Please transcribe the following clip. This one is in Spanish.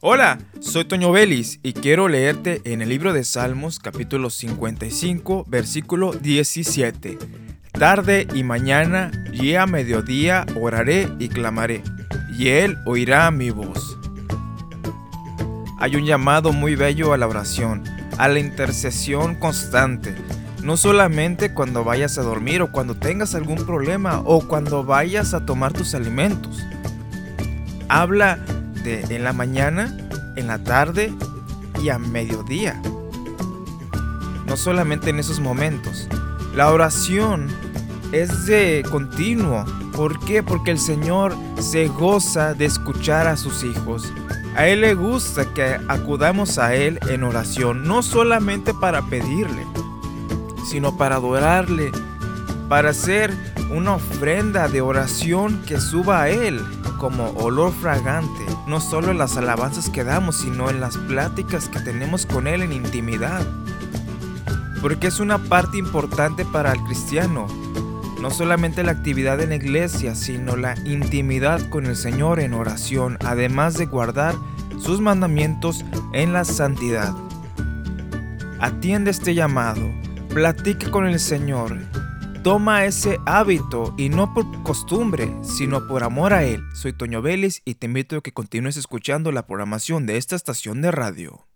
Hola, soy Toño Vélez y quiero leerte en el libro de Salmos capítulo 55 versículo 17. Tarde y mañana y a mediodía oraré y clamaré, y Él oirá mi voz. Hay un llamado muy bello a la oración, a la intercesión constante, no solamente cuando vayas a dormir o cuando tengas algún problema o cuando vayas a tomar tus alimentos. Habla en la mañana, en la tarde y a mediodía. No solamente en esos momentos. La oración es de continuo. ¿Por qué? Porque el Señor se goza de escuchar a sus hijos. A Él le gusta que acudamos a Él en oración, no solamente para pedirle, sino para adorarle, para hacer una ofrenda de oración que suba a Él como olor fragante, no solo en las alabanzas que damos, sino en las pláticas que tenemos con Él en intimidad. Porque es una parte importante para el cristiano, no solamente la actividad en la iglesia, sino la intimidad con el Señor en oración, además de guardar sus mandamientos en la santidad. Atiende este llamado, platica con el Señor, toma ese hábito y no por costumbre, sino por amor a Él. Soy Toño Vélez y te invito a que continúes escuchando la programación de esta estación de radio.